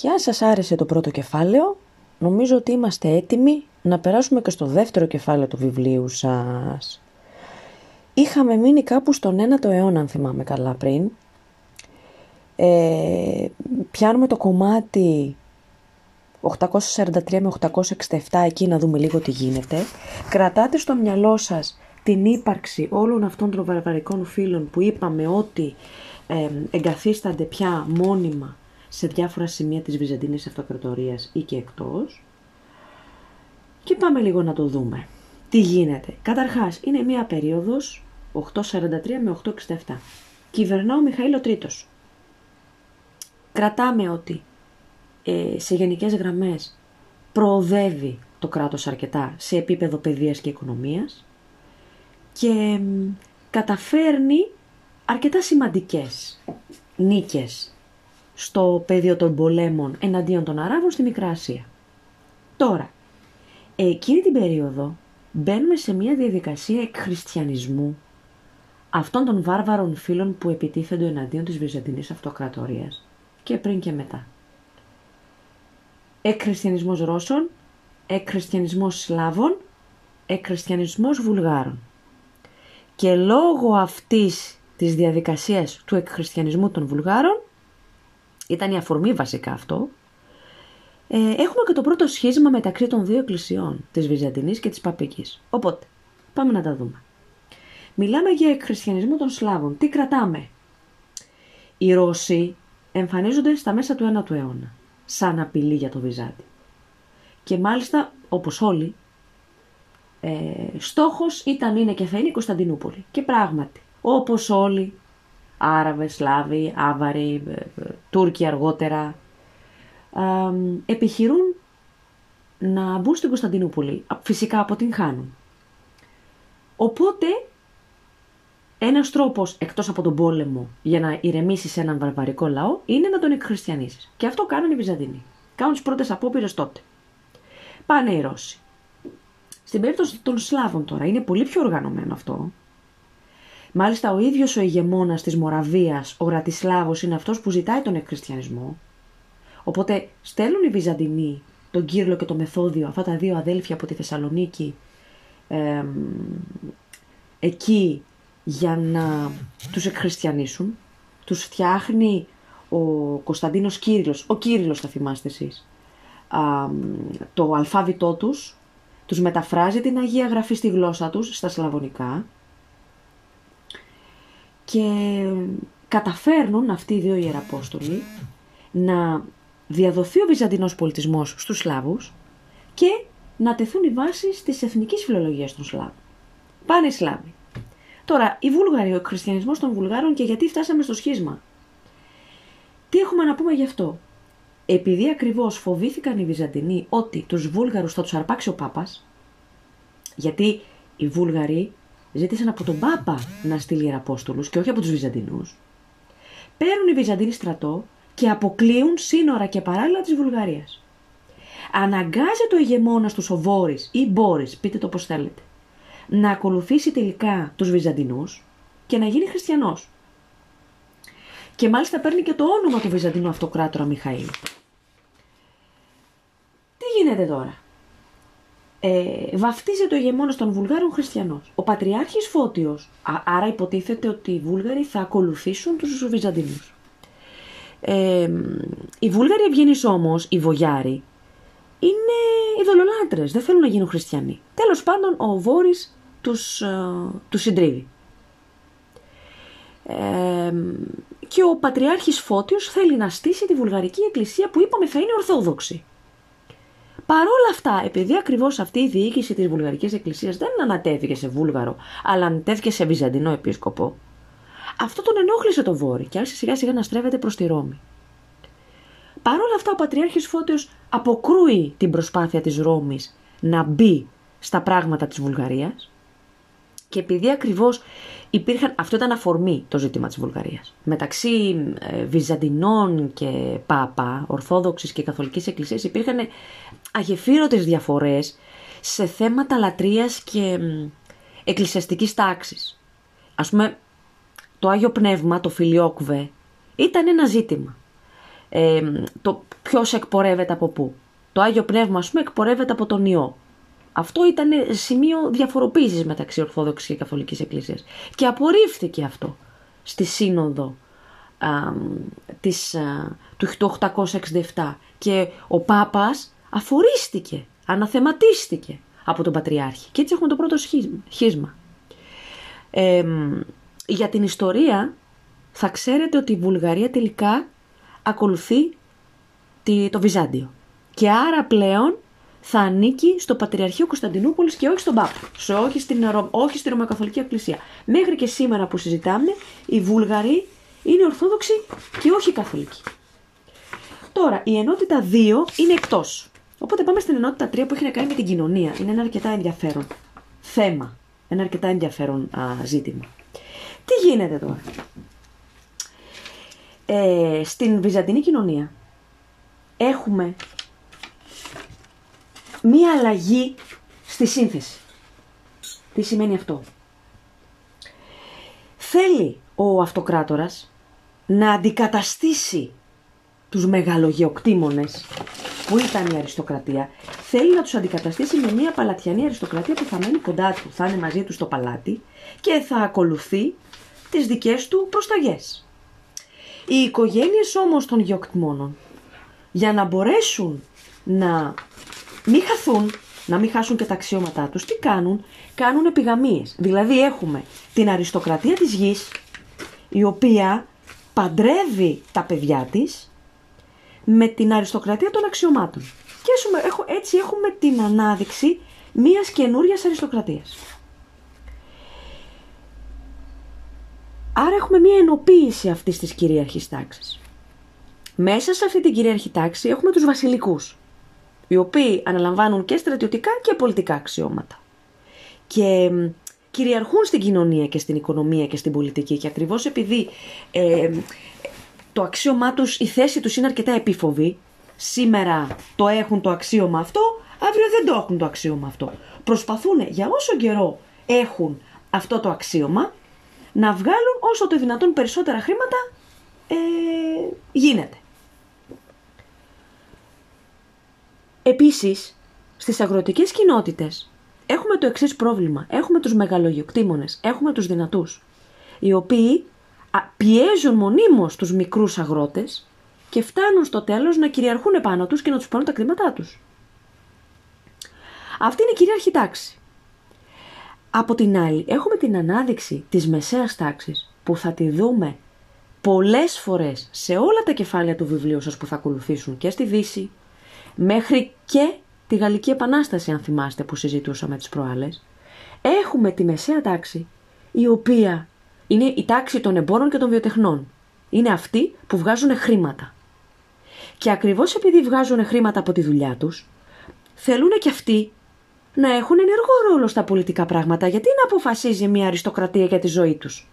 Και αν σας άρεσε το πρώτο κεφάλαιο, νομίζω ότι είμαστε έτοιμοι να περάσουμε και στο δεύτερο κεφάλαιο του βιβλίου σας. Είχαμε μείνει κάπου στον 9ο αιώνα, αν θυμάμαι καλά πριν. Ε, πιάνουμε το κομμάτι 843 με 867 εκεί να δούμε λίγο τι γίνεται. Κρατάτε στο μυαλό σας την ύπαρξη όλων αυτών των βαρβαρικών φύλων που είπαμε ότι ε, εγκαθίστανται πια μόνιμα σε διάφορα σημεία της Βυζαντινής Αυτοκρατορίας ή και εκτός. Και πάμε λίγο να το δούμε. Τι γίνεται. Καταρχάς, είναι μία περίοδος 843 με 867. Κυβερνά ο Μιχαήλ Τρίτος. Κρατάμε ότι ε, σε γενικές γραμμές προοδεύει το κράτος αρκετά σε επίπεδο παιδείας και οικονομίας και καταφέρνει αρκετά σημαντικές νίκες στο πεδίο των πολέμων εναντίον των Αράβων στη Μικρά Ασία. Τώρα, εκείνη την περίοδο μπαίνουμε σε μια διαδικασία εκχριστιανισμού αυτών των βάρβαρων φίλων που επιτίθενται εναντίον της Βυζαντινής Αυτοκρατορίας και πριν και μετά. Εκχριστιανισμός Ρώσων, εκχριστιανισμός Σλάβων, εκχριστιανισμός Βουλγάρων. Και λόγω αυτής της διαδικασίας του εκχριστιανισμού των Βουλγάρων, ήταν η αφορμή βασικά αυτό, ε, έχουμε και το πρώτο σχίσμα μεταξύ των δύο εκκλησιών, της Βυζαντινής και της Παπικής. Οπότε, πάμε να τα δούμε. Μιλάμε για εκχριστιανισμό των Σλάβων. Τι κρατάμε; Οι Ρώσοι εμφανίζονται στα μέσα του 9ου αιώνα, σαν απειλή για το Βυζάντι. Και μάλιστα, όπως όλοι, ε, στόχος ήταν, είναι και θα είναι η Κωνσταντινούπολη. Και πράγματι, όπως όλοι, Άραβες, Σλάβοι, Άβαροι, ε, ε, Τούρκοι αργότερα, επιχειρούν να μπουν στην Κωνσταντινούπολη. Φυσικά αποτυγχάνουν. Οπότε, ένας τρόπος εκτός από τον πόλεμο για να ηρεμήσεις έναν βαρβαρικό λαό είναι να τον εκχριστιανίσεις. Και αυτό κάνουν οι Βυζαντινοί. Κάνουν τις πρώτες απόπειρες τότε. Πάνε οι Ρώσοι. Στην περίπτωση των Σλάβων τώρα είναι πολύ πιο οργανωμένο αυτό. Μάλιστα ο ίδιος ο ηγεμόνας της Μοραβίας, ο Ρατισλάβος, είναι αυτός που ζητάει τον εκχριστιανισμό. Οπότε στέλνουν οι Βυζαντινοί τον Κύρλο και το Μεθόδιο, αυτά τα δύο αδέλφια από τη Θεσσαλονίκη, εκεί για να τους εκχριστιανίσουν. Τους φτιάχνει ο Κωνσταντίνος Κύριλος, ο Κύριλος θα θυμάστε εσείς, το αλφάβητό τους, τους μεταφράζει την Αγία Γραφή στη γλώσσα τους, στα σλαβωνικά και καταφέρνουν αυτοί οι δύο Ιεραπόστολοι να διαδοθεί ο βυζαντινός πολιτισμός στους Σλάβους και να τεθούν οι βάσεις της εθνικής φιλολογίας των Σλάβων. Πάνε οι Σλάβοι. Τώρα, οι Βούλγαροι, ο χριστιανισμός των Βουλγάρων και γιατί φτάσαμε στο σχίσμα. Τι έχουμε να πούμε γι' αυτό; Επειδή ακριβώς φοβήθηκαν οι Βυζαντινοί ότι τους Βούλγαρους θα τους αρπάξει ο Πάπας, γιατί οι Βούλγαροι ζήτησαν από τον Πάπα να στείλει ιεραπόστολους και όχι από τους Βυζαντινούς, παίρνουν οι Βυζαντινοί στρατό και αποκλείουν σύνορα και παράλληλα της Βουλγαρίας. Αναγκάζεται ο ηγεμόνας τους ο Βόρης ή Μπόρις, πείτε το πώς θέλετε, να ακολουθήσει τελικά τους Βυζαντινούς και να γίνει χριστιανός. Και μάλιστα παίρνει και το όνομα του Βυζαντινού Αυτοκράτορα Μιχαήλ. Τι γίνεται τώρα; Ε, βαφτίζεται ο ηγεμόνας των Βουλγάρων χριστιανός. Ο Πατριάρχης Φώτιος, άρα υποτίθεται ότι οι Βούλγαροι θα ακολουθήσουν τους Βυζαντινούς. Ε, οι Βούλγαροι ευγενείς όμως, οι Βογιάροι, είναι ειδωλολάτρες, δεν θέλουν να γίνουν χριστιανοί. Τέλος πάντων, ο Βόρης τους, uh, τους συντρίβει. Ε, και ο Πατριάρχης Φώτιος θέλει να στήσει τη Βουλγαρική Εκκλησία που είπαμε θα είναι Ορθόδοξη. Παρόλα αυτά, επειδή ακριβώς αυτή η διοίκηση της Βουλγαρικής Εκκλησίας δεν ανατέθηκε σε Βούλγαρο, αλλά ανατέθηκε σε Βυζαντινό επίσκοπο, αυτό τον ενόχλησε το Βόρη και άρχισε σιγά σιγά να στρέφεται προς τη Ρώμη. Παρ' όλα αυτά, ο Πατριάρχης Φώτιος αποκρούει την προσπάθεια της Ρώμης να μπει στα πράγματα της Βουλγαρίας και επειδή ακριβώς υπήρχαν, αυτό ήταν αφορμή το ζήτημα της Βουλγαρίας. Μεταξύ ε, Βυζαντινών και Πάπα, Ορθόδοξης και Καθολικής Εκκλησίας υπήρχαν αγεφύρωτες διαφορές σε θέματα λατρείας και εκκλησιαστικής τάξης. Ας πούμε, το Άγιο Πνεύμα, το Φιλιόκβε, ήταν ένα ζήτημα. ε, το ποιος εκπορεύεται από πού. Το Άγιο Πνεύμα, ας πούμε, εκπορεύεται από τον Υιό. Αυτό ήταν σημείο διαφοροποίησης μεταξύ Ορθόδοξης και Καθολικής Εκκλησίας. Και απορρίφθηκε αυτό στη Σύνοδο α, της, του 867 και ο Πάπας αφορίστηκε, αναθεματίστηκε από τον Πατριάρχη. Και έτσι έχουμε το πρώτο σχίσμα. για την ιστορία θα ξέρετε ότι η Βουλγαρία τελικά ακολουθεί το Βυζάντιο. Και άρα πλέον θα ανήκει στο Πατριαρχείο Κωνσταντινούπολης και όχι στον Πάπα, σε όχι, στην, όχι στη Ρωμαϊκή Εκκλησία. Μέχρι και σήμερα που συζητάμε, οι Βούλγαροι είναι Ορθόδοξοι και όχι Καθολικοί. Τώρα, η ενότητα 2 είναι εκτός. Οπότε πάμε στην ενότητα 3 που έχει να κάνει με την κοινωνία. Είναι ένα αρκετά ενδιαφέρον θέμα. Ένα αρκετά ενδιαφέρον α, ζήτημα. Τι γίνεται τώρα; Ε, στην Βυζαντινή κοινωνία έχουμε μία αλλαγή στη σύνθεση. Τι σημαίνει αυτό; Θέλει ο αυτοκράτορας να αντικαταστήσει τους μεγαλογεοκτήμονες που ήταν η αριστοκρατία, θέλει να τους αντικαταστήσει με μια παλατιανή αριστοκρατία που θα μένει κοντά του, θα είναι μαζί του στο παλάτι και θα ακολουθεί τις δικές του προσταγές. Οι οικογένειες όμως των γεωκτημόνων, για να μπορέσουν να μην χαθούν, να μην χάσουν και τα αξιώματά τους, τι κάνουν, κάνουν επιγαμίες. Δηλαδή έχουμε την αριστοκρατία της γης, η οποία παντρεύει τα παιδιά της με την αριστοκρατία των αξιωμάτων. Και έτσι έχουμε την ανάδειξη μιας καινούρια αριστοκρατίας. Άρα έχουμε μια ενοποίηση αυτής της κυρίαρχης τάξης. Μέσα σε αυτή την κυρίαρχη τάξη έχουμε τους βασιλικούς, οι οποίοι αναλαμβάνουν και στρατιωτικά και πολιτικά αξιώματα. Και κυριαρχούν στην κοινωνία και στην οικονομία και στην πολιτική και ακριβώς επειδή ε, το αξίωμά τους, η θέση τους είναι αρκετά επίφοβη, σήμερα το έχουν το αξίωμα αυτό, αύριο δεν το έχουν το αξίωμα αυτό. Προσπαθούν για όσο καιρό έχουν αυτό το αξίωμα να βγάλουν όσο το δυνατόν περισσότερα χρήματα ε, γίνεται. Επίσης, στις αγροτικές κοινότητες έχουμε το εξής πρόβλημα. Έχουμε τους μεγαλογιοκτήμονες, έχουμε τους δυνατούς, οι οποίοι πιέζουν μονίμως τους μικρούς αγρότες και φτάνουν στο τέλος να κυριαρχούν επάνω τους και να τους πάρουν τα κρίματά τους. Αυτή είναι η κυρίαρχη τάξη. Από την άλλη, έχουμε την ανάδειξη της μεσαίας τάξης που θα τη δούμε πολλές φορές σε όλα τα κεφάλαια του βιβλίου σας που θα ακολουθήσουν και στη Δύση, μέχρι και τη Γαλλική Επανάσταση, αν θυμάστε που συζητούσαμε τις προάλλες, έχουμε τη μεσαία τάξη, η οποία είναι η τάξη των εμπόρων και των βιοτεχνών. Είναι αυτοί που βγάζουν χρήματα. Και ακριβώς επειδή βγάζουν χρήματα από τη δουλειά τους, θέλουν και αυτοί να έχουν ενεργό ρόλο στα πολιτικά πράγματα. Γιατί να αποφασίζει μια αριστοκρατία για τη ζωή τους;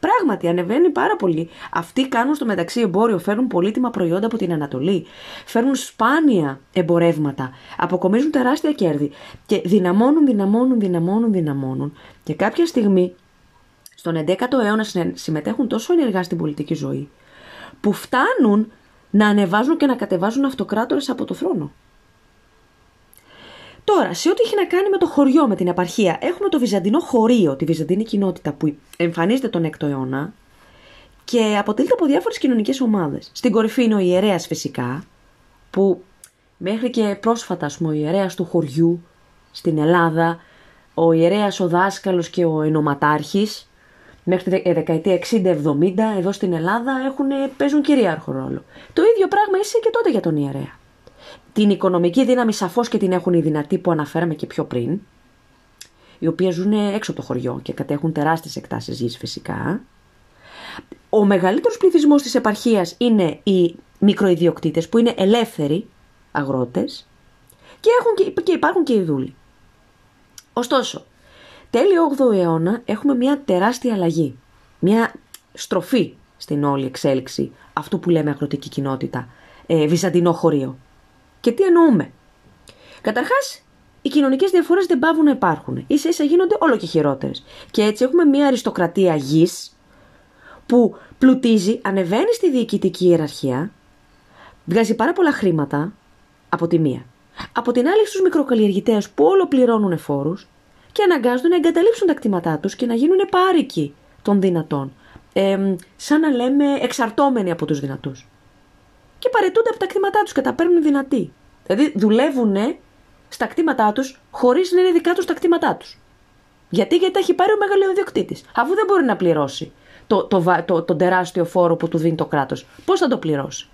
Πράγματι, ανεβαίνει πάρα πολύ. Αυτοί κάνουν στο μεταξύ εμπόριο, φέρνουν πολύτιμα προϊόντα από την Ανατολή, φέρνουν σπάνια εμπορεύματα, αποκομίζουν τεράστια κέρδη και δυναμώνουν, δυναμώνουν, δυναμώνουν, δυναμώνουν. Και κάποια στιγμή, στον 11ο αιώνας, συμμετέχουν τόσο ενεργά στην πολιτική ζωή, που φτάνουν να ανεβάζουν και να κατεβάζουν αυτοκράτορες από το θρόνο. Τώρα, σε ό,τι έχει να κάνει με το χωριό, με την επαρχία, έχουμε το βυζαντινό χωρίο, τη βυζαντινή κοινότητα που εμφανίζεται τον 6ο αιώνα και αποτελείται από διάφορες κοινωνικές ομάδες. Στην κορυφή είναι ο ιερέας φυσικά, που μέχρι και πρόσφατα, ας πούμε, ο ιερέας του χωριού στην Ελλάδα, ο ιερέας ο δάσκαλος και ο ενοματάρχη, μέχρι τη δεκαετία 60-70 εδώ στην Ελλάδα έχουν, παίζουν κυρίαρχο ρόλο. Το ίδιο πράγμα είσαι και τότε για τον ιερέα. Την οικονομική δύναμη σαφώς και την έχουν οι δυνατοί που αναφέραμε και πιο πριν, οι οποίοι ζουν έξω από το χωριό και κατέχουν τεράστιες εκτάσεις γης φυσικά. Ο μεγαλύτερος πληθυσμός της επαρχίας είναι οι μικροϊδιοκτήτες που είναι ελεύθεροι αγρότες και, έχουν και, υπάρχουν και οι δούλοι. Ωστόσο, τέλη 8ου αιώνα έχουμε μια τεράστια αλλαγή, μια στροφή στην όλη εξέλιξη αυτού που λέμε αγροτική κοινότητα, ε, βυζαντινό χωρίο. Και τι εννοούμε; Καταρχάς, οι κοινωνικές διαφορές δεν πάβουν να υπάρχουν. σα ίσα γίνονται όλο και χειρότερες. Και έτσι έχουμε μια αριστοκρατία γης που πλουτίζει, ανεβαίνει στη διοικητική ιεραρχία βγάζει πάρα πολλά χρήματα από τη μία. Από την άλλη στους μικροκαλλιεργητές που όλο πληρώνουν φόρους και αναγκάζονται να εγκαταλείψουν τα κτήματά τους και να γίνουν πάρικοι των δυνατών. Ε, σαν να λέμε εξαρτώμενοι από τους δυνατούς. Και παρετούνται από τα κτήματά τους και τα παίρνουν δυνατοί. Δηλαδή δουλεύουν στα κτήματά τους χωρίς να είναι δικά τους τα κτήματά τους. Γιατί, γιατί τα έχει πάρει ο μεγαλειοδιοκτήτη. Αφού δεν μπορεί να πληρώσει το, το, το, τον τεράστιο φόρο που του δίνει το κράτος, πώς θα το πληρώσει;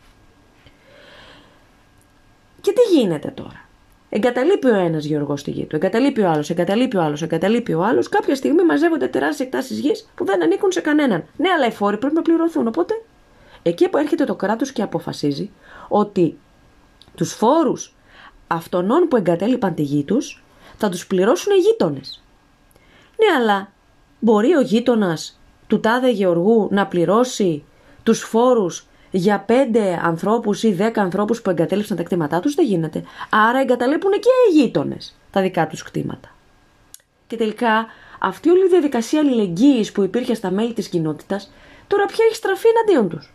Και τι γίνεται τώρα; Εγκαταλείπει ο ένας γεωργός στη γη του, εγκαταλείπει ο άλλος, εγκαταλείπει ο άλλος, εγκαταλείπει ο άλλος. Κάποια στιγμή μαζεύονται τεράστιες εκτάσεις γης που δεν ανήκουν σε κανέναν. Ναι, αλλά οι φόροι πρέπει να πληρωθούν. Οπότε, εκεί που έρχεται το κράτος και αποφασίζει ότι τους φόρους αυτών που εγκατέλειπαν τη γη τους θα τους πληρώσουν οι γείτονες. Ναι, αλλά μπορεί ο γείτονας του τάδε Γεωργού να πληρώσει τους φόρους για πέντε ανθρώπους ή δέκα ανθρώπους που εγκατέλειψαν τα κτήματά τους, δεν γίνεται. Άρα εγκαταλείπουν και οι γείτονες τα δικά τους κτήματα. Και τελικά αυτή όλη η διαδικασία αλληλεγγύης που υπήρχε στα μέλη της κοινότητας, τώρα πια έχει στραφεί εναντίον τους.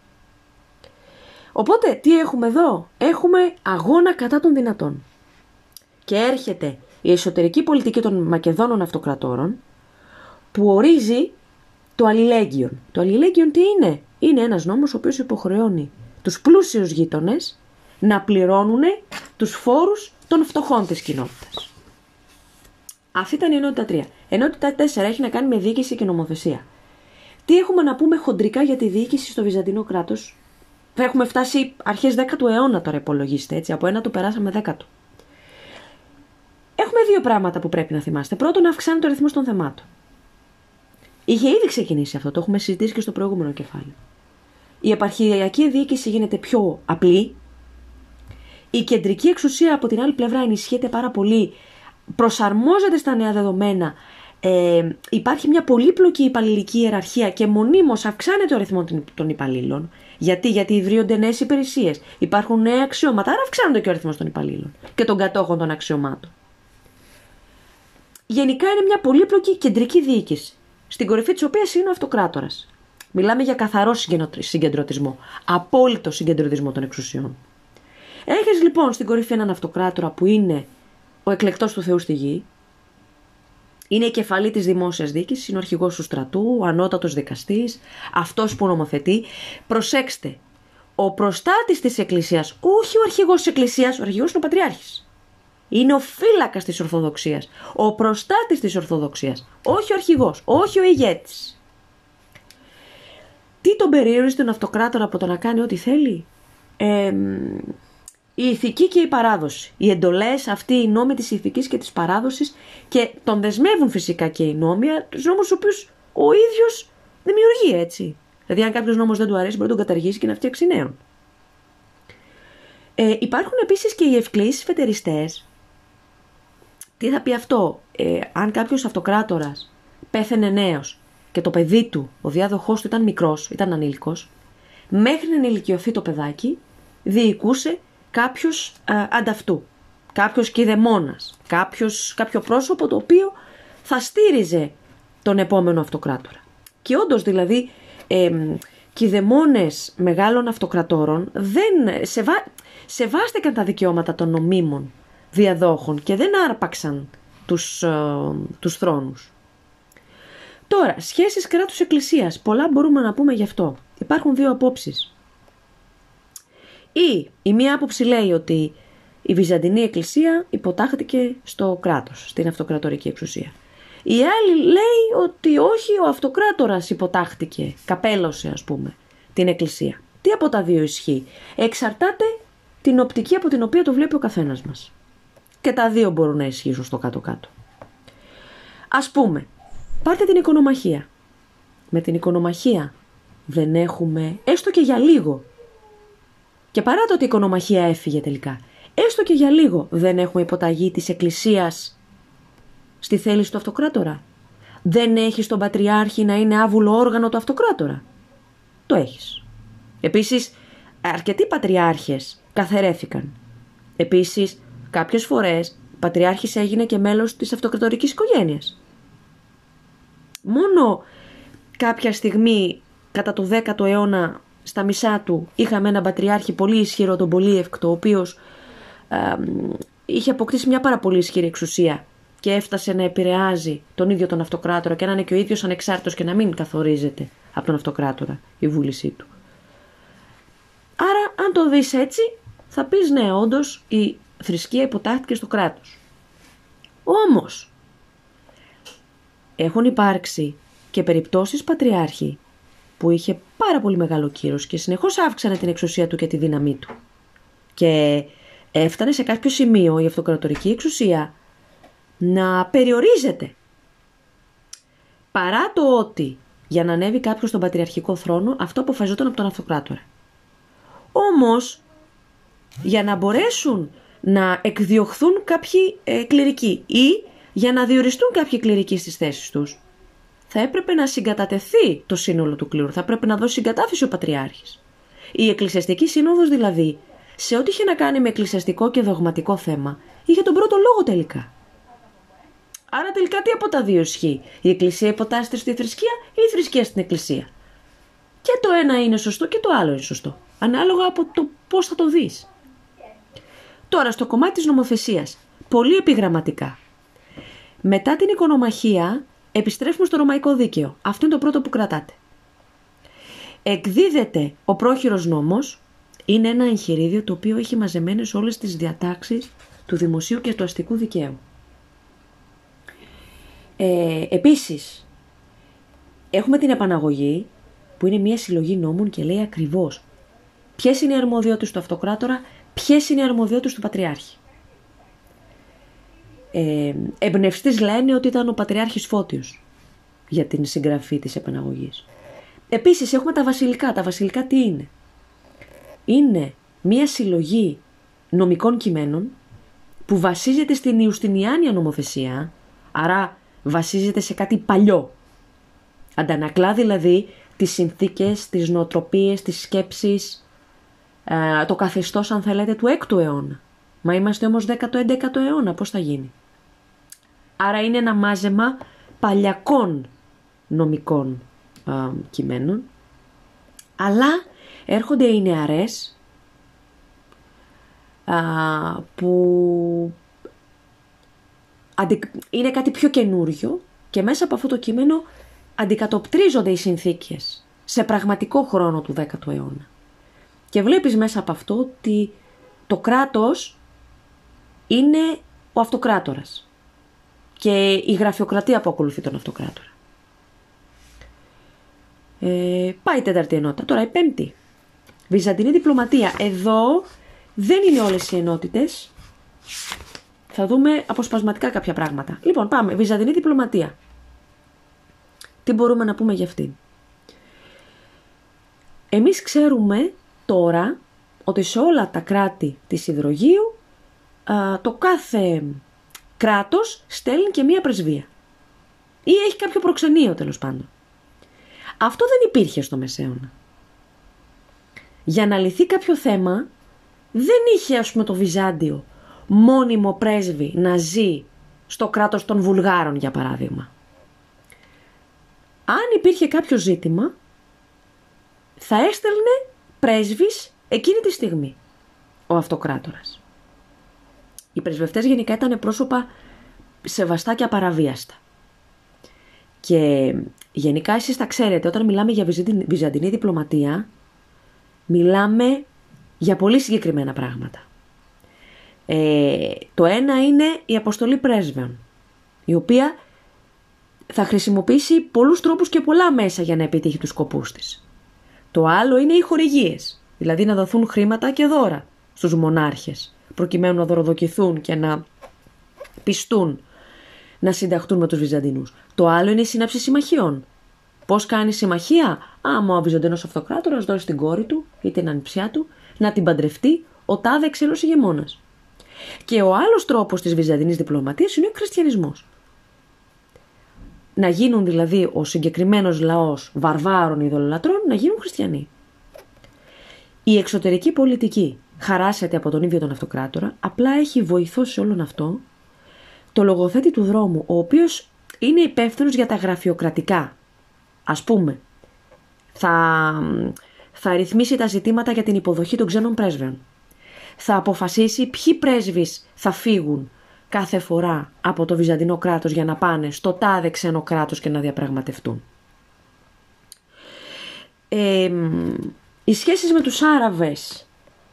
Οπότε τι έχουμε εδώ, έχουμε αγώνα κατά των δυνατών. Και έρχεται η εσωτερική πολιτική των Μακεδόνων Αυτοκρατόρων που ορίζει το αλληλέγγυον. Το αλληλέγγυον τι είναι; Είναι ένας νόμος ο οποίος υποχρεώνει τους πλούσιους γείτονες να πληρώνουν τους φόρους των φτωχών της κοινότητας. Αυτή ήταν η ενότητα 3. Ενότητα 4 έχει να κάνει με διοίκηση και νομοθεσία. Τι έχουμε να πούμε χοντρικά για τη διοίκηση στο Βυζαντινό κράτος; Θα έχουμε φτάσει αρχές 10ου αιώνα τώρα, υπολογίστε έτσι. Από ένα του περάσαμε 10ο. Έχουμε δύο πράγματα που πρέπει να θυμάστε. Πρώτον, να αυξάνει το ρυθμός των θεμάτων. Είχε ήδη ξεκινήσει αυτό, το έχουμε συζητήσει και στο προηγούμενο κεφάλαιο. Η επαρχιακή διοίκηση γίνεται πιο απλή. Η κεντρική εξουσία από την άλλη πλευρά ενισχύεται πάρα πολύ, προσαρμόζεται στα νέα δεδομένα. Ε, υπάρχει μια πολύπλοκη υπαλληλική ιεραρχία και μονίμως αυξάνεται ο αριθμός των υπαλλήλων. Γιατί, γιατί ιδρύονται νέες υπηρεσίες, υπάρχουν νέα αξιώματα, άρα αυξάνεται και ο αριθμός των υπαλλήλων και των κατόχων των αξιωμάτων. Γενικά είναι μια πολύπλοκη κεντρική διοίκηση στην κορυφή της οποίας είναι ο αυτοκράτορας. Μιλάμε για καθαρό συγκεντρωτισμό. Απόλυτο συγκεντρωτισμό των εξουσιών. Έχεις λοιπόν στην κορυφή έναν αυτοκράτορα που είναι ο εκλεκτός του Θεού στη γη. Είναι η κεφαλή της δημόσιας διοίκησης, είναι ο αρχηγός του στρατού, ο ανώτατος δικαστής, αυτός που νομοθετεί. Προσέξτε, ο προστάτης της Εκκλησίας, όχι ο αρχηγός της Εκκλησίας, ο αρχηγός είναι ο Πατριάρχης. Είναι ο φύλακας της Ορθοδοξίας. Ο προστάτης της Ορθοδοξίας. Όχι ο αρχηγός. Όχι ο ηγέτης. Τι τον περιορίζει τον αυτοκράτορα από το να κάνει ό,τι θέλει; η ηθική και η παράδοση. Οι εντολές, αυτοί οι νόμοι της ηθικής και της παράδοσης και τον δεσμεύουν φυσικά και οι νόμοι, τους νόμους του οποίους ο ίδιος δημιουργεί έτσι. Δηλαδή, αν κάποιος νόμος δεν του αρέσει, μπορεί να τον καταργήσει και να φτιάξει νέον. Ε, υπάρχουν επίσης και οι ευκλεί φετεριστές τι θα πει αυτό, ε, αν κάποιος αυτοκράτορας πέθαινε νέος και το παιδί του, ο διάδοχός του ήταν μικρός, ήταν ανήλικος, μέχρι να ενηλικιωθεί το παιδάκι, διοικούσε κάποιος ε, ανταυτού. Κάποιος κηδεμόνας. Κάποιος πρόσωπο το οποίο θα στήριζε τον επόμενο αυτοκράτορα. Και όντως δηλαδή ε, κηδεμόνες μεγάλων αυτοκρατόρων δεν σεβά, σεβάστηκαν τα δικαιώματα των νομίμων διαδόχων και δεν άρπαξαν τους, ε, τους θρόνους. Τώρα, σχέσεις κράτους εκκλησίας. Πολλά μπορούμε να πούμε γι' αυτό. Υπάρχουν δύο απόψεις. Ή η μία άποψη λέει ότι η Βυζαντινή Εκκλησία υποτάχθηκε στο κράτος, στην αυτοκρατορική εξουσία. Η άλλη λέει ότι όχι, ο αυτοκράτορας υποτάχτηκε, καπέλωσε ας πούμε, την Εκκλησία. Τι από τα δύο ισχύει; Εξαρτάται την οπτική από την οποία το βλέπει ο καθένας μας. Και τα δύο μπορούν να ισχύσουν στο κάτω-κάτω. Ας πούμε, πάρτε την οικονομαχία. Με την οικονομαχία δεν έχουμε, έστω και για λίγο, και παρά το ότι η οικονομαχία έφυγε τελικά, έστω και για λίγο δεν έχουμε υποταγή της Εκκλησίας στη θέληση του αυτοκράτορα. Δεν έχεις τον Πατριάρχη να είναι άβουλο όργανο του αυτοκράτορα. Το έχεις. Επίσης, αρκετοί πατριάρχες καθαιρέθηκαν. Επίσης, Κάποιες φορές πατριάρχης έγινε και μέλος της αυτοκρατορικής οικογένειας. Μόνο κάποια στιγμή κατά το 10ο αιώνα στα μισά του είχαμε έναν πατριάρχη πολύ ισχυρό, τον Πολύευκτο, ο οποίος είχε αποκτήσει μια πάρα πολύ ισχυρή εξουσία και έφτασε να επηρεάζει τον ίδιο τον αυτοκράτορα και να είναι και ο ίδιος ανεξάρτητος και να μην καθορίζεται από τον αυτοκράτορα η βούλησή του. Άρα αν το δεις έτσι θα πεις ναι όντως η θρησκεία υποτάχθηκε στο κράτος. Όμως έχουν υπάρξει και περιπτώσεις πατριάρχη που είχε πάρα πολύ μεγάλο κύρος και συνεχώς αύξανε την εξουσία του και τη δύναμή του. Και έφτανε σε κάποιο σημείο η αυτοκρατορική εξουσία να περιορίζεται. Παρά το ότι για να ανέβει κάποιος στον πατριαρχικό θρόνο αυτό αποφασιζόταν από τον αυτοκράτορα. Όμως για να μπορέσουν να εκδιωχθούν κάποιοι ε, κληρικοί ή για να διοριστούν κάποιοι κληρικοί στις θέσεις τους θα έπρεπε να συγκατατεθεί το σύνολο του κλήρου, θα έπρεπε να δώσει συγκατάθεση ο Πατριάρχης. Η Εκκλησιαστική Σύνοδος δηλαδή, σε ό,τι είχε να κάνει με εκκλησιαστικό και δογματικό θέμα, είχε τον πρώτο λόγο τελικά. Άρα τελικά τι από τα δύο ισχύει, η Εκκλησία υποτάσσεται στη θρησκεία ή η θρησκεία στην Εκκλησία; Και το ένα είναι σωστό και το άλλο είναι σωστό, ανάλογα από το πώς θα το δεις. Τώρα στο κομμάτι της νομοθεσίας, πολύ επιγραμματικά. Μετά την οικονομαχία επιστρέφουμε στο ρωμαϊκό δίκαιο. Αυτό είναι το πρώτο που κρατάτε. Εκδίδεται ο πρόχειρος νόμος, είναι ένα εγχειρίδιο το οποίο έχει μαζεμένες όλες τις διατάξεις του δημοσίου και του αστικού δικαίου. Ε, επίσης, έχουμε την επαναγωγή που είναι μια συλλογή νόμων και λέει ακριβώς ποιες είναι οι αρμοδιότητες του αυτοκράτορα, ποιες είναι οι αρμοδιότητες του πατριάρχη ε, εμπνευστής λένε ότι ήταν ο Πατριάρχης Φώτιος για την συγγραφή της επαναγωγής. Επίσης έχουμε τα βασιλικά. Τα βασιλικά τι είναι; Είναι μία συλλογή νομικών κειμένων που βασίζεται στην Ιουστινιάνια νομοθεσία, άρα βασίζεται σε κάτι παλιό. Αντανακλά δηλαδή τις συνθήκες, τις νοοτροπίες, τις σκέψεις, ε, το καθεστώς αν θέλετε του 6ου αιώνα. Μα είμαστε όμως 10ο-11ο αιώνα, πώς θα γίνει; Άρα είναι ένα μάζεμα παλιακών νομικών κειμένων. Αλλά έρχονται οι νεαρές που είναι κάτι πιο καινούριο και μέσα από αυτό το κείμενο αντικατοπτρίζονται οι συνθήκες σε πραγματικό χρόνο του 10ου αιώνα. Και βλέπεις μέσα από αυτό ότι το κράτος είναι ο αυτοκράτορας και η γραφειοκρατία που ακολουθεί τον αυτοκράτορα. Ε, πάει η τέταρτη ενότητα. Τώρα η πέμπτη. Βυζαντινή διπλωματία. Εδώ δεν είναι όλες οι ενότητες. Θα δούμε αποσπασματικά κάποια πράγματα. Λοιπόν, πάμε. Βυζαντινή διπλωματία. Τι μπορούμε να πούμε για αυτή. Εμείς ξέρουμε τώρα ότι σε όλα τα κράτη της υδρογείου το κάθε κράτος στέλνει και μία πρεσβεία. Ή έχει κάποιο προξενείο τέλος πάντων. Αυτό δεν υπήρχε στο Μεσαίωνα. Για να λυθεί κάποιο θέμα δεν είχε ας πούμε το Βυζάντιο μόνιμο πρέσβη να ζει στο κράτος των Βουλγάρων για παράδειγμα. Αν υπήρχε κάποιο ζήτημα θα έστελνε πρέσβης εκείνη τη στιγμή ο αυτοκράτορας. Οι πρεσβευτές γενικά ήταν πρόσωπα σεβαστά και απαραβίαστα. Και γενικά εσείς τα ξέρετε, όταν μιλάμε για βυζαντινή διπλωματία, μιλάμε για πολύ συγκεκριμένα πράγματα. Ε, το ένα είναι η αποστολή πρέσβεων, η οποία θα χρησιμοποιήσει πολλούς τρόπους και πολλά μέσα για να επιτύχει τους σκοπούς της. Το άλλο είναι οι χορηγίες, δηλαδή να δοθούν χρήματα και δώρα στους μονάρχες προκειμένου να δωροδοκηθούν και να πιστούν να συνταχτούν με τους Βυζαντινούς. Το άλλο είναι η σύναψη συμμαχιών. Πώς κάνει συμμαχία; Άμα ο Βυζαντινός αυτοκράτορας δώσει την κόρη του ή την ανιψιά του να την παντρευτεί ο τάδε ξένος ηγεμόνας. Και ο άλλος τρόπος της Βυζαντινής διπλωματίας είναι ο χριστιανισμός. Να γίνουν δηλαδή ο συγκεκριμένος λαός βαρβάρων ειδωλολατρών να γίνουν χριστιανοί. Η εξωτερική πολιτική χαράσεται από τον ίδιο τον αυτοκράτορα, απλά έχει βοηθό σε όλον αυτό το λογοθέτη του δρόμου, ο οποίος είναι υπεύθυνος για τα γραφειοκρατικά. Ας πούμε, θα, θα ρυθμίσει τα ζητήματα για την υποδοχή των ξένων πρέσβεων. Θα αποφασίσει ποιοι πρέσβεις θα φύγουν κάθε φορά από το Βυζαντινό κράτος για να πάνε στο τάδε ξένο κράτος και να διαπραγματευτούν. Ε, οι σχέσεις με τους Άραβες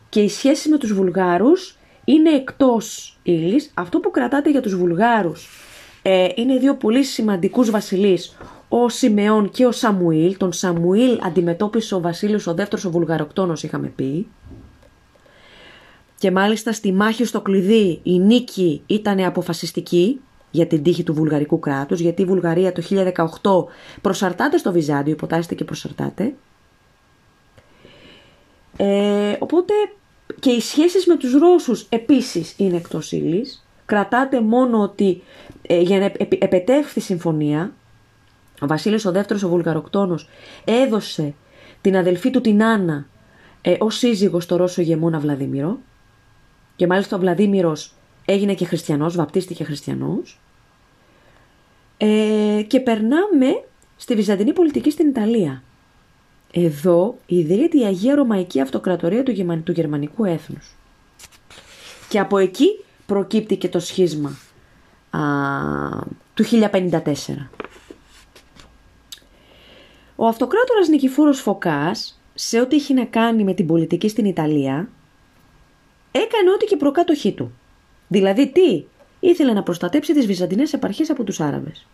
και οι σχέσεις με τους Βουλγάρους είναι εκτός ύλης. Αυτό που κρατάτε για τους Βουλγάρους ε, είναι δύο πολύ σημαντικούς βασιλείς, ο Σιμεών και ο Σαμουήλ. Τον Σαμουήλ αντιμετώπισε ο βασίλειος ο δεύτερος ο Βουλγαροκτόνος είχαμε πει. Και μάλιστα στη μάχη στο κλειδί η νίκη ήταν αποφασιστική για την τύχη του βουλγαρικού κράτους, γιατί η Βουλγαρία το 1018 προσαρτάται στο Βυζάντιο, υποτάσσεται και προσαρτάται. Ε, οπότε και οι σχέσεις με τους Ρώσους επίσης είναι εκτός ύλης. Κρατάτε μόνο ότι ε, για να επετεύχθη συμφωνία, ο Βασίλης ο δεύτερος ο Βουλγαροκτόνος έδωσε την αδελφή του την Άννα ε, ως σύζυγο στο Ρώσο ηγεμόνα Βλαδίμηρο και μάλιστα ο Βλαδίμηρος έγινε και χριστιανός, βαπτίστηκε χριστιανός ε, και περνάμε στη Βυζαντινή πολιτική στην Ιταλία. Εδώ ιδρύεται η Αγία Ρωμαϊκή Αυτοκρατορία του, του γερμανικού έθνους. Και από εκεί προκύπτει και το σχίσμα α, του 1054. Ο αυτοκράτορας Νικηφόρος Φωκάς, σε ό,τι έχει να κάνει με την πολιτική στην Ιταλία, έκανε ό,τι και προκάτοχή του. Δηλαδή τι, ήθελε να προστατέψει τις Βυζαντινές επαρχίες από τους Άραβες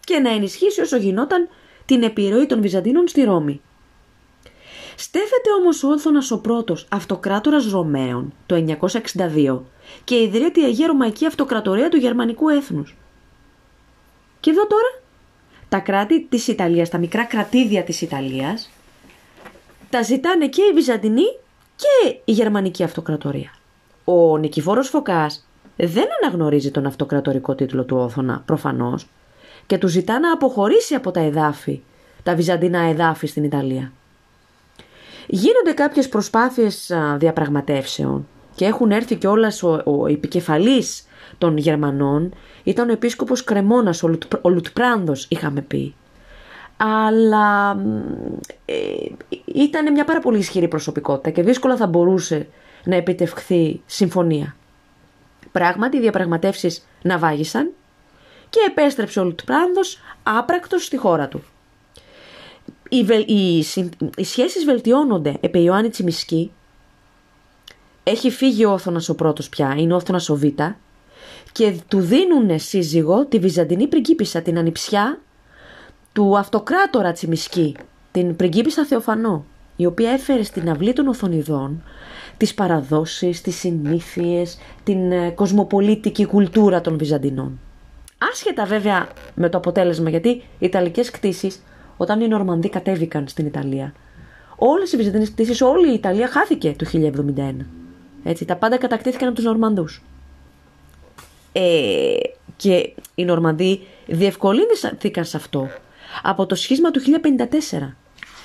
και να ενισχύσει όσο γινόταν την επιρροή των Βυζαντίνων στη Ρώμη. Στέφεται όμως ο Όθωνας ο πρώτος αυτοκράτορας Ρωμαίων το 962 και ιδρύεται η Αγία Ρωμαϊκή Αυτοκρατορία του Γερμανικού Έθνους. Και εδώ τώρα τα κράτη της Ιταλίας, τα μικρά κρατήδια της Ιταλίας τα ζητάνε και οι Βυζαντινοί και η Γερμανική Αυτοκρατορία. Ο Νικηφόρος Φωκάς δεν αναγνωρίζει τον αυτοκρατορικό τίτλο του Όθωνα, προφανώς, και του ζητά να αποχωρήσει από τα εδάφη, τα βυζαντινά εδάφη στην Ιταλία. Γίνονται κάποιες προσπάθειες διαπραγματεύσεων και έχουν έρθει και όλας ο, ο επικεφαλής των Γερμανών, ήταν ο επίσκοπος Κρεμόνας, ο, ο Λουτπράνδος είχαμε πει. Αλλά ε, ήταν μια πάρα πολύ ισχυρή προσωπικότητα και δύσκολα θα μπορούσε να επιτευχθεί συμφωνία. Πράγματι οι διαπραγματεύσεις ναυάγησαν και επέστρεψε ο Λουτπράνδος άπρακτος στη χώρα του. Οι, βελ, οι, οι σχέσεις βελτιώνονται επί Ιωάννη Τσιμισκή. Έχει φύγει ο Όθωνας ο πρώτος πια, είναι ο Όθωνας ο Β. Και του δίνουν σύζυγο τη Βυζαντινή πριγκίπισσα, την ανιψιά του αυτοκράτορα Τσιμισκή, την πριγκίπισσα Θεοφανό, η οποία έφερε στην αυλή των Οθονιδών τις παραδόσεις, τις συνήθειες, την ε, κοσμοπολίτικη κουλτούρα των Βυζαντινών. Άσχετα βέβαια με το αποτέλεσμα, γιατί οι Ιταλικές κτίσεις, όταν οι Νορμανδοί κατέβηκαν στην Ιταλία, όλες οι Βυζαντινές κτίσεις, όλη η Ιταλία χάθηκε το 1071. Έτσι, τα πάντα κατακτήθηκαν από τους Νορμανδούς. Ε, και οι Νορμανδοί διευκολύνθηκαν σε αυτό από το σχίσμα του 1054.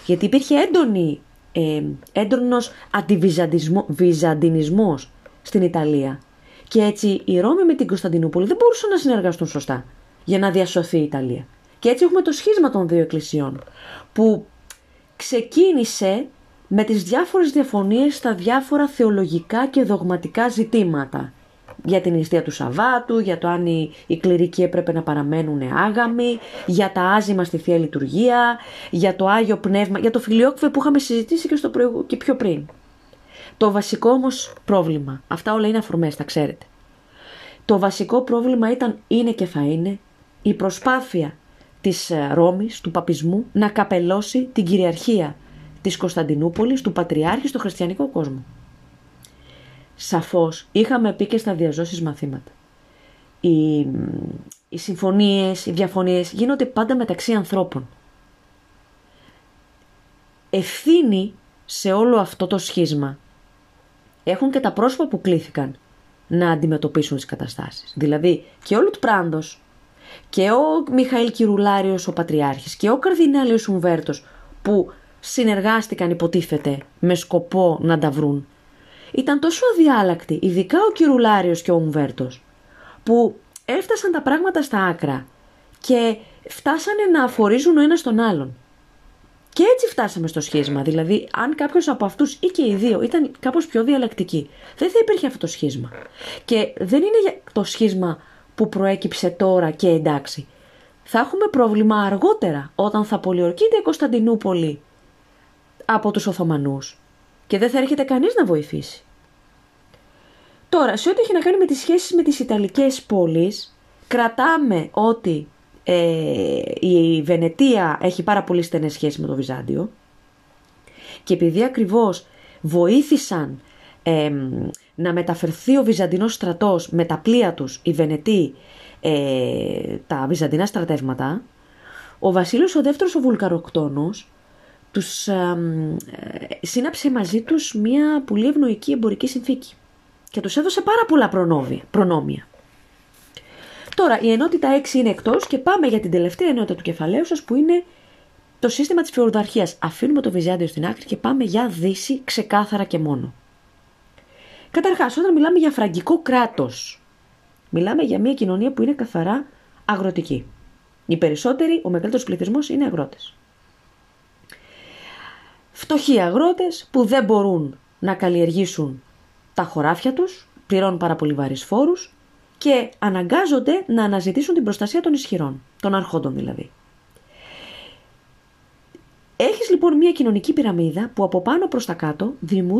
Γιατί υπήρχε έντονη, ε, έντονος αντιβυζαντινισμός στην Ιταλία. Και έτσι η Ρώμη με την Κωνσταντινούπολη δεν μπορούσαν να συνεργαστούν σωστά για να διασωθεί η Ιταλία. Και έτσι έχουμε το σχίσμα των δύο εκκλησιών που ξεκίνησε με τις διάφορες διαφωνίες στα διάφορα θεολογικά και δογματικά ζητήματα. Για την νηστεία του Σαββάτου, για το αν οι, οι κληρικοί έπρεπε να παραμένουν άγαμοι, για τα άζημα στη Θεία Λειτουργία, για το Άγιο Πνεύμα, για το φιλιόκφε που είχαμε συζητήσει και, στο και πιο πριν. Το βασικό όμως πρόβλημα, αυτά όλα είναι αφορμές, τα ξέρετε. Το βασικό πρόβλημα ήταν, είναι και θα είναι, η προσπάθεια της ε, Ρώμης, του παπισμού, να καπελώσει την κυριαρχία της Κωνσταντινούπολης, του Πατριάρχη στο χριστιανικό κόσμο. Σαφώς είχαμε πει και στα διαζώσεις μαθήματα. Οι, οι συμφωνίες, οι διαφωνίες γίνονται πάντα μεταξύ ανθρώπων. Ευθύνη σε όλο αυτό το σχίσμα έχουν και τα πρόσωπα που κλήθηκαν να αντιμετωπίσουν τις καταστάσεις. Δηλαδή και ο Λουτπράνδος και ο Μιχαήλ Κυρουλάριος ο Πατριάρχης και ο Καρδινάλιος Ουμβέρτος που συνεργάστηκαν υποτίθεται με σκοπό να τα βρουν ήταν τόσο αδιάλακτοι, ειδικά ο Κυρουλάριος και ο Ουμβέρτος που έφτασαν τα πράγματα στα άκρα και φτάσανε να αφορίζουν ο ένας τον άλλον. Και έτσι φτάσαμε στο σχίσμα. Δηλαδή, αν κάποιος από αυτούς ή και οι δύο ήταν κάπως πιο διαλεκτικοί, δεν θα υπήρχε αυτό το σχίσμα. Και δεν είναι το σχίσμα που προέκυψε τώρα και εντάξει. Θα έχουμε πρόβλημα αργότερα όταν θα πολιορκείται η Κωνσταντινούπολη από τους Οθωμανούς και δεν θα έρχεται κανείς να βοηθήσει. Τώρα, σε ό,τι έχει να κάνει με τις σχέσεις με τις Ιταλικές πόλεις, κρατάμε ότι ε, η Βενετία έχει πάρα πολύ στενές σχέσεις με το Βυζάντιο και επειδή ακριβώς βοήθησαν να μεταφερθεί ο Βυζαντινός στρατός με τα πλοία τους, οι Βενετοί, ε, τα Βυζαντινά στρατεύματα, ο Βασίλειος ο δεύτερος ο Βουλκαροκτόνος τους ε, σύναψε μαζί τους μια πολύ ευνοϊκή εμπορική συνθήκη και τους έδωσε πάρα πολλά προνόμια. Τώρα η ενότητα 6 είναι εκτός και πάμε για την τελευταία ενότητα του κεφαλαίου σας που είναι το σύστημα της φεουδαρχίας. Αφήνουμε το Βυζάντιο στην άκρη και πάμε για Δύση ξεκάθαρα και μόνο. Καταρχάς, όταν μιλάμε για φραγκικό κράτος, μιλάμε για μια κοινωνία που είναι καθαρά αγροτική. Οι περισσότεροι, ο μεγαλύτερος πληθυσμός είναι αγρότες. Φτωχοί αγρότες που δεν μπορούν να καλλιεργήσουν τα χωράφια τους, πληρώνουν πάρα πολύ βαρύς φόρους και αναγκάζονται να αναζητήσουν την προστασία των ισχυρών, των αρχόντων δηλαδή. Έχεις λοιπόν μια κοινωνική πυραμίδα που από πάνω προς τα κάτω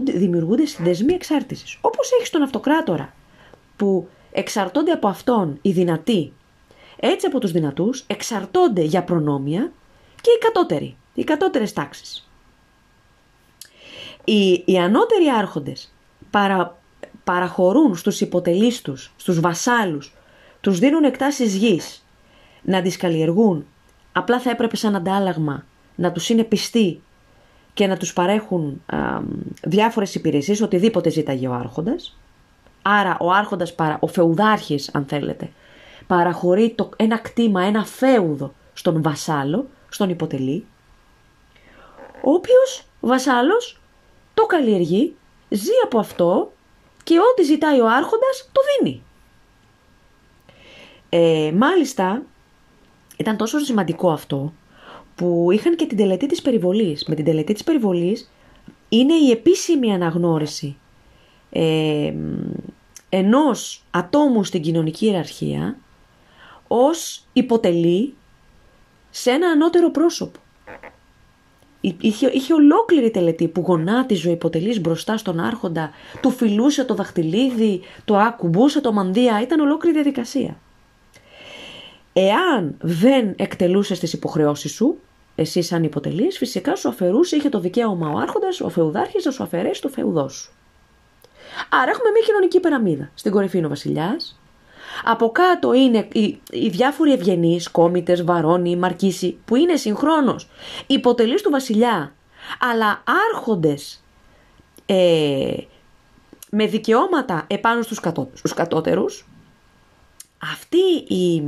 δημιουργούνται συνδεσμοί εξάρτησης. Όπως έχεις τον αυτοκράτορα που εξαρτώνται από αυτόν οι δυνατοί, έτσι από τους δυνατούς εξαρτώνται για προνόμια και οι κατώτεροι, οι κατώτερες τάξεις. Οι, οι ανώτεροι άρχοντες παρα, παραχωρούν στους υποτελείς τους, στους βασάλους, τους δίνουν εκτάσεις γης να τις καλλιεργούν, απλά θα έπρεπε σαν αντάλλαγμα να τους είναι πιστοί και να τους παρέχουν α, διάφορες υπηρεσίες, οτιδήποτε ζήταγε ο άρχοντας. Άρα ο άρχοντας, ο φεουδάρχης αν θέλετε, παραχωρεί το, ένα κτήμα, ένα φέουδο στον βασάλο, στον υποτελή, ο οποίος βασάλος το καλλιεργεί, ζει από αυτό και ό,τι ζητάει ο άρχοντας το δίνει. Ε, μάλιστα, ήταν τόσο σημαντικό αυτό που είχαν και την τελετή της περιβολής. Με την τελετή της περιβολής είναι η επίσημη αναγνώριση ε, ενός ατόμου στην κοινωνική ιεραρχία ως υποτελή σε ένα ανώτερο πρόσωπο. Είχε, είχε ολόκληρη τελετή που γονάτιζε ο υποτελής μπροστά στον άρχοντα, του φιλούσε το δαχτυλίδι, το ακουμπούσε το μανδύα, ήταν ολόκληρη διαδικασία. Εάν δεν εκτελούσες τις υποχρεώσεις σου, εσύ σαν υποτελής, φυσικά σου αφαιρούσε, είχε το δικαίωμα ο άρχοντας, ο φεουδάρχης να σου αφαιρέσει το φεουδό σου. Άρα έχουμε μια κοινωνική πυραμίδα. Στην κορυφή είναι ο βασιλιάς, από κάτω είναι οι, οι διάφοροι ευγενείς, κόμιτες, βαρόνοι, μαρκίσοι, που είναι συγχρόνως υποτελείς του βασιλιά, αλλά άρχοντες ε, με δικαιώματα επάνω στους, κατώ, στους κατώτερους. Αυτοί οι,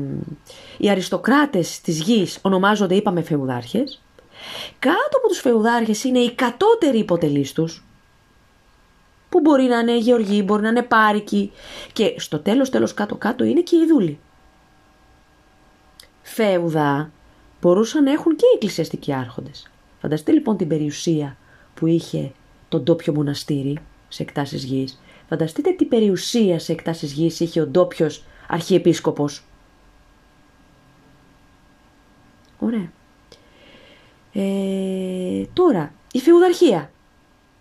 οι αριστοκράτες της γης ονομάζονται, είπαμε, φεουδάρχες. Κάτω από τους φεουδάρχες είναι οι κατώτεροι υποτελείς τους, που μπορεί να είναι γεωργοί, μπορεί να είναι πάρικοι και στο τέλος τέλος κάτω κάτω είναι και οι δούλοι. Φέουδα μπορούσαν να έχουν και οι εκκλησιαστικοί άρχοντες. Φανταστείτε λοιπόν την περιουσία που είχε το ντόπιο μοναστήρι σε εκτάσεις γης. Φανταστείτε τι περιουσία σε εκτάσεις γης είχε ο ντόπιος αρχιεπίσκοπος. Ωραία. Ε, τώρα, η φεουδαρχία.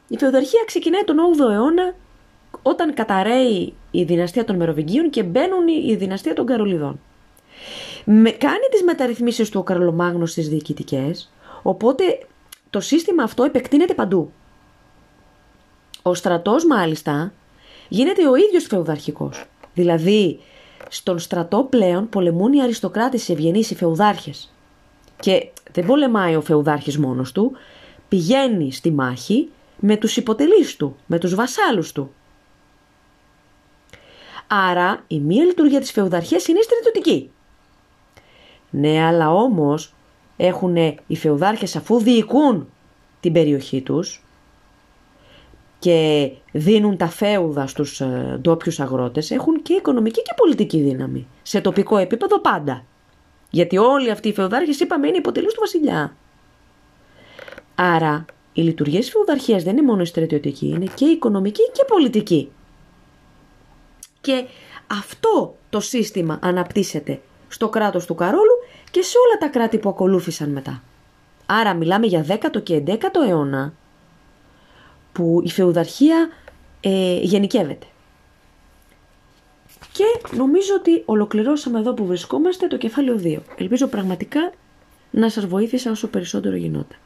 Η φεουδαρχία ξεκινάει τον 8ο αιώνα όταν καταραίει η δυναστεία των Μεροβιγγίων και μπαίνουν η δυναστεία των Καρολιδών. Με, κάνει τις μεταρρυθμίσεις του ο Καρολομάγνος στις διοικητικές, οπότε το σύστημα αυτό επεκτείνεται παντού. Ο στρατός μάλιστα γίνεται ο ίδιος φεουδαρχικός. Δηλαδή, στον στρατό πλέον πολεμούν οι αριστοκράτες, οι ευγενείς, οι φεουδάρχες. Και δεν πολεμάει ο φεουδάρχης μόνος του, πηγαίνει στη μάχη με τους υποτελείς του, με τους βασάλους του. Άρα η μία λειτουργία της φεουδαρχίας είναι στρατιωτική. Ναι, αλλά όμως έχουν οι φεουδάρχες αφού διοικούν την περιοχή τους και δίνουν τα φέουδα στους ε, ντόπιους αγρότες, έχουν και οικονομική και πολιτική δύναμη. Σε τοπικό επίπεδο πάντα. Γιατί όλοι αυτοί οι φεουδάρχες είπαμε είναι υποτελείς του βασιλιά. Άρα η λειτουργία της φεουδαρχίας δεν είναι μόνο στρατιωτική, είναι και οικονομική και πολιτική. Και αυτό το σύστημα αναπτύσσεται στο κράτος του Καρόλου και σε όλα τα κράτη που ακολούθησαν μετά. Άρα μιλάμε για 10ο και 11ο αιώνα που η φεουδαρχία ε, γενικεύεται. Και νομίζω ότι ολοκληρώσαμε εδώ που βρισκόμαστε το κεφάλαιο 2. Ελπίζω πραγματικά να σας βοήθησα όσο περισσότερο γινόταν.